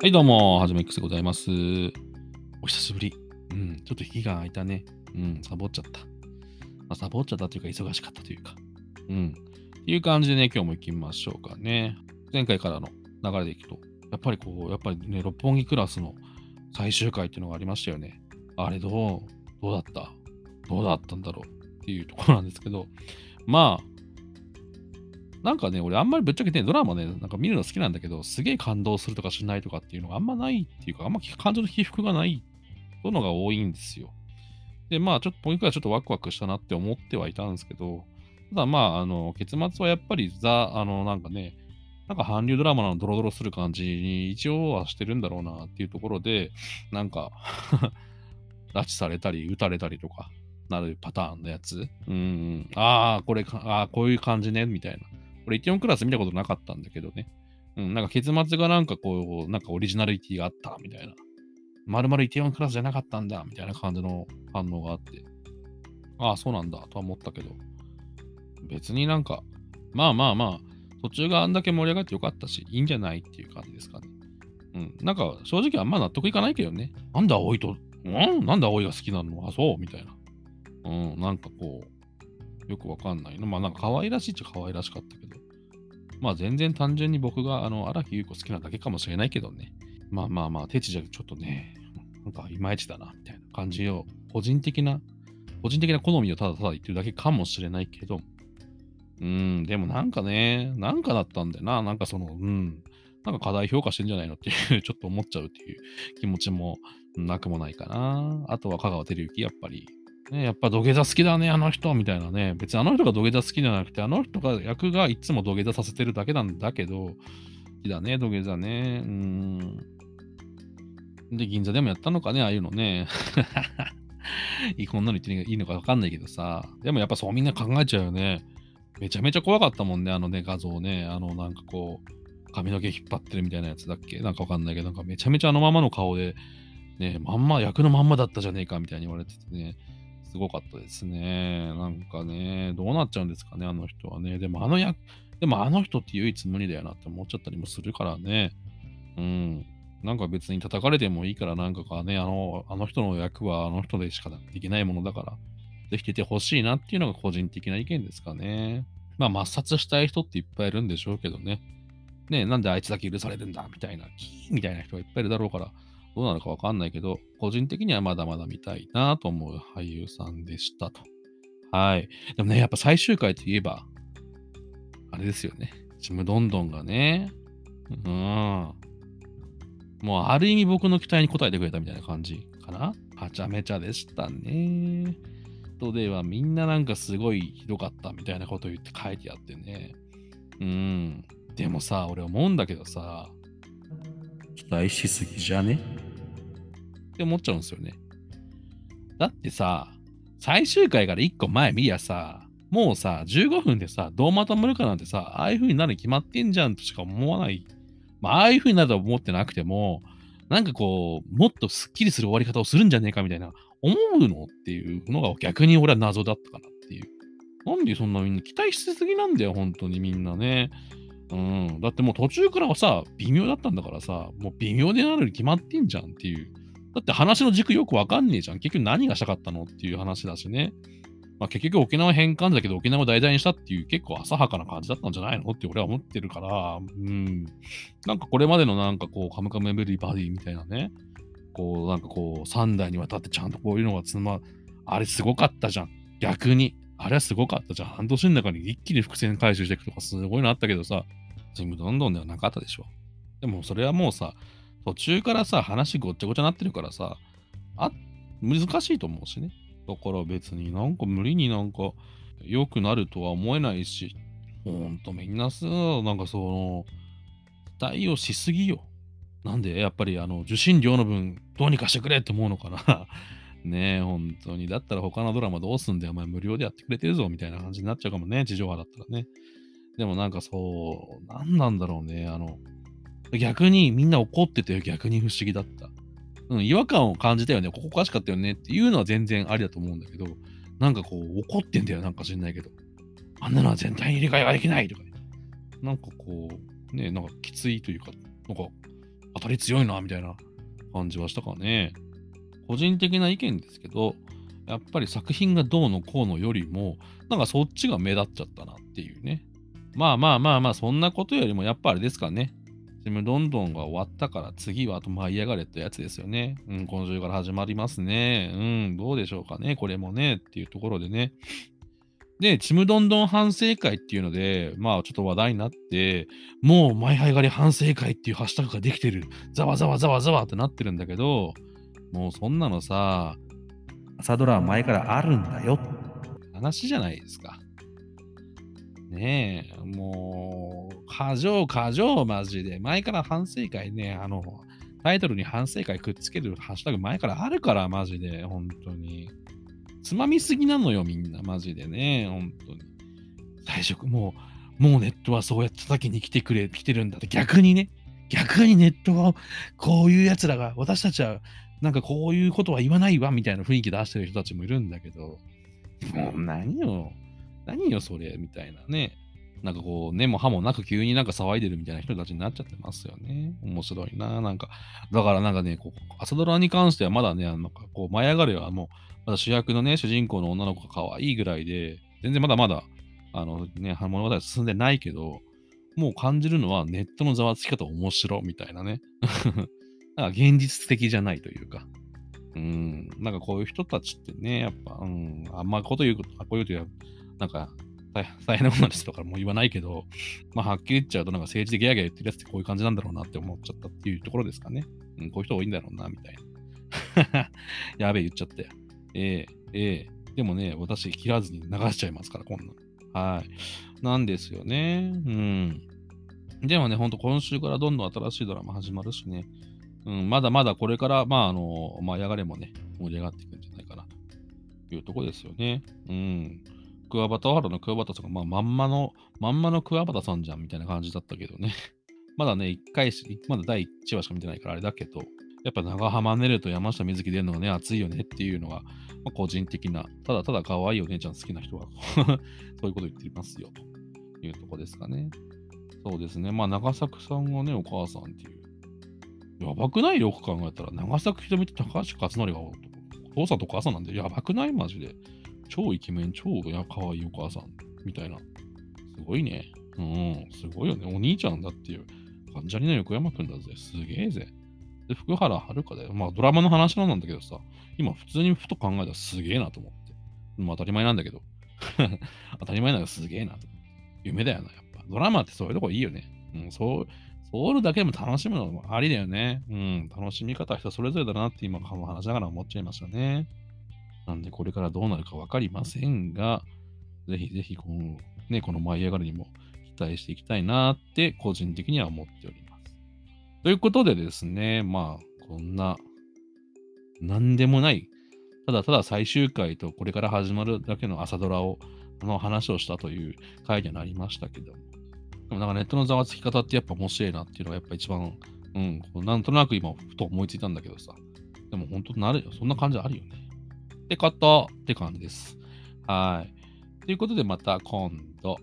はい、どうも、はじめ X でございます。お久しぶり。うん、ちょっと息が空いたね。うん、サボっちゃった。まあ、サボっちゃったというか、忙しかったというか。うん。っていう感じでね、今日も行きましょうかね。前回からの流れでいくと、やっぱりこう、やっぱりね、六本木クラスの最終回っていうのがありましたよね。あれどう、どうだった？どうだったんだろう？っていうところなんですけど、まあ、なんかね、俺あんまりぶっちゃけね、ドラマね、なんか見るの好きなんだけど、すげえ感動するとかしないとかっていうのがあんまないっていうか、あんま感情の起伏がないとのが多いんですよ。で、まあ、ちょっと、ポイントはちょっとワクワクしたなって思ってはいたんですけど、ただまあ、あの、結末はやっぱりザ、あの、なんかね、なんか韓流ドラマのドロドロする感じに一応はしてるんだろうなっていうところで、なんか 拉致されたり、撃たれたりとか、なるパターンのやつ。うん、ああ、これか、ああ、こういう感じね、みたいな。俺、イテオンクラス見たことなかったんだけどね。うん、なんか結末がなんかこう、なんかオリジナリティがあった、みたいな。まるまるイテオンクラスじゃなかったんだ、みたいな感じの反応があって。ああ、そうなんだ、とは思ったけど。別になんか、まあまあまあ、途中があんだけ盛り上がってよかったし、いいんじゃないっていう感じですかね。うん。なんか、正直あんま納得いかないけどね。なんで葵と、うん？なんで葵が好きなの？あ、そう？みたいな。うん、なんかこう、よくわかんないの。まあなんか可愛らしいっちゃ可愛らしかったけど。まあ全然単純に僕があの荒木優子好きなだけかもしれないけどね。まあまあまあ、手地じゃちょっとね、なんかいまいちだな、みたいな感じを、個人的な、個人的な好みをただただ言ってるだけかもしれないけど、うん、でもなんかね、なんかだったんだよな。なんかその、うん、なんか課題評価してんじゃないのっていう、ちょっと思っちゃうっていう気持ちもなくもないかな。あとは香川照之、やっぱり。ね、やっぱ土下座好きだね、あの人、みたいなね。別にあの人が土下座好きじゃなくて、あの人が役がいつも土下座させてるだけなんだけど、好きだね、土下座ね。うん。で、銀座でもやったのかね、ああいうのね。こんなの言っていいのかわかんないけどさ。でもやっぱそうみんな考えちゃうよね。めちゃめちゃ怖かったもんね、あのね、画像ね。あの、なんかこう、髪の毛引っ張ってるみたいなやつだっけ？なんかわかんないけど、なんかめちゃめちゃあのままの顔で、ね、まんま、役のまんまだったじゃねえかみたいに言われててね。すごかったですね。なんかね、どうなっちゃうんですかね、あの人はね。でもあの役、でもあの人って唯一無二だよなって思っちゃったりもするからね。うん。なんか別に叩かれてもいいから、なんかかね、あの、あの人の役はあの人でしかできないものだから、ぜひ出てほしいなっていうのが個人的な意見ですかね。まあ、抹殺したい人っていっぱいいるんでしょうけどね。ねなんであいつだけ許されるんだみたいな、キーみたいな人がいっぱいいるだろうから、どうなるかわかんないけど、個人的にはまだまだ見たいなと思う俳優さんでしたと。はい。でもね、やっぱ最終回といえば、あれですよね。ちむどんどんがね、うん。もうある意味僕の期待に応えてくれたみたいな感じかな。はちゃめちゃでしたね。とではみんななんかすごいひどかったみたいなこと言って書いてあってね。うん。でもさ、俺思うんだけどさ、期待しすぎじゃね？って思っちゃうんですよね。だってさ、最終回から1個前見りゃさ、もうさ、15分でさ、どうまとめるかなんてさ、ああいう風になるに決まってんじゃんとしか思わない。まあ、ああいう風になるとは思ってなくても、なんかこう、もっとスッキリする終わり方をするんじゃねえかみたいな、思うのっていうのが逆に俺は謎だったかなっていう。なんでそんなみんな期待しすぎなんだよ、本当にみんなね。うん。だってもう途中からはさ、微妙だったんだからさ、もう微妙でなるに決まってんじゃんっていう。だって話の軸よくわかんねえじゃん。結局何がしたかったのっていう話だしね。まあ結局沖縄返還だけど沖縄を題材にしたっていう結構浅はかな感じだったんじゃないのって俺は思ってるから、うん。なんかこれまでのなんかこう、カムカムエブリバディみたいなね、こうなんかこう、3代にわたってちゃんとこういうのがつま、あれすごかったじゃん。逆に。あれはすごかったじゃん。半年の中に一気に伏線回収していくとかすごいのあったけどさ、チームどんどんではなかったでしょ。でもそれはもうさ、途中からさ、話ごっちゃごちゃなってるからさ、あ、難しいと思うしね。だから別になんか無理になんか良くなるとは思えないし、ほんとみんなさ、なんかその、期待をしすぎよ。なんでやっぱりあの受信料の分どうにかしてくれって思うのかな。ねえ、本当に。だったら他のドラマどうすんだよ、お前無料でやってくれてるぞ、みたいな感じになっちゃうかもね、地上波だったらね。でもなんかそう、なんなんだろうね、あの、逆にみんな怒ってて逆に不思議だった。うん、違和感を感じたよね、ここおかしかったよねっていうのは全然ありだと思うんだけど、なんかこう怒ってんだよ、なんか知んないけど。あんなのは全体に理解ができないとかね。なんかこう、ね、なんかきついというか、なんか当たり強いな、みたいな感じはしたかね。個人的な意見ですけど、やっぱり作品がどうのこうのよりも、なんかそっちが目立っちゃったなっていうね。まあまあまあまあ、そんなことよりも、やっぱあれですかね。チムどんどんが終わったから、次はあと舞い上がれってやつですよね。うん、今週から始まりますね。うん、どうでしょうかね、これもね、っていうところでね。で、ちむどんどん反省会っていうので、まあちょっと話題になって、もう舞い上がり反省会っていうハッシュタグができてる。ざわざわざわざわってなってるんだけど、もうそんなのさ、朝ドラは前からあるんだよ。話じゃないですか。ねえ、もう、過剰過剰マジで。前から反省会ね、あの、タイトルに反省会くっつけるハッシュタグ前からあるからマジで、本当に。つまみすぎなのよ、みんな、マジでね、本当に。最初、もう、もうネットはそうやって叩きに来てくれ、来てるんだって、逆にね、逆にネットはこういう奴らが、私たちはなんかこういうことは言わないわみたいな雰囲気出してる人たちもいるんだけど、もう何よ、何よそれみたいなね。なんかこう、根も葉もなく急になんか騒いでるみたいな人たちになっちゃってますよね。面白いな。なんか、だからなんかね、こう朝ドラに関してはまだね、なんかこう、舞い上がれはもう、まだ主役のね、主人公の女の子が可愛いぐらいで、全然まだまだ、あのね、物語は進んでないけど、もう感じるのはネットのざわつき方面白みたいなね。なんか現実的じゃないというか。うん、なんかこういう人たちってね、やっぱ、うん、あんまこと言うこと、こういうこと言うなんか、大変なことですとかもう言わないけど、まあ、はっきり言っちゃうと、なんか政治でギャーギャー言ってるやつってこういう感じなんだろうなって思っちゃったっていうところですかね。うん、こういう人多いんだろうな、みたいな。やべえ、言っちゃったよ。ええー、ええー、でもね、私切らずに流しちゃいますから、こんなはい。なんですよね。うん。でもね、ほんと今週からどんどん新しいドラマ始まるしね。うん、まだまだこれから、まあ、あの、まあ、やがれもね、盛り上がっていくんじゃないかなというとこですよね。うん。クワバタワールドのクワバタさんが、まあ、まんまの、まんまのクワバタさんじゃんみたいな感じだったけどね。まだね、一回し、まだ第1話しか見てないからあれだけど、やっぱ長浜ねると山下美月出るのがね、熱いよねっていうのが、まあ、個人的な、ただただ可愛いお姉ちゃん好きな人は そういうこと言っていますよ、というとこですかね。そうですね。まあ、長作さんがね、お母さんっていうやばくない？よく考えたら、長崎ひとみと高橋克典がお父さんとお母さんなんで、やばくない？マジで。超イケメン、超や可愛いお母さんみたいな。すごいね。うん、すごいよね。お兄ちゃんだっていう。関ジャニの横山くんだぜ。すげえぜ。で、福原遥だよ。まあ、ドラマの話なんだけどさ、今普通にふと考えたらすげえなと思って。まあ、当たり前なんだけど。当たり前だけどすげえな。夢だよな、やっぱ。ドラマってそういうとこいいよね。うん、そう、ソウルだけでも楽しむのもありだよね。うん。楽しみ方は人それぞれだなって今、話しながら思っちゃいましたね。なんで、これからどうなるかわかりませんが、ぜひぜひこの、ね、この舞い上がりにも期待していきたいなって、個人的には思っております。ということでですね、まあ、こんな、なんでもない、ただただ最終回とこれから始まるだけの朝ドラを、の話をしたという回にはなりましたけども、でもなんかネットのざわつき方ってやっぱ面白いなっていうのがやっぱ一番、うん、なんとなく今、ふと思いついたんだけどさ。でも本当なるよ。そんな感じあるよね。って方って感じです。はい。ということでまた今度。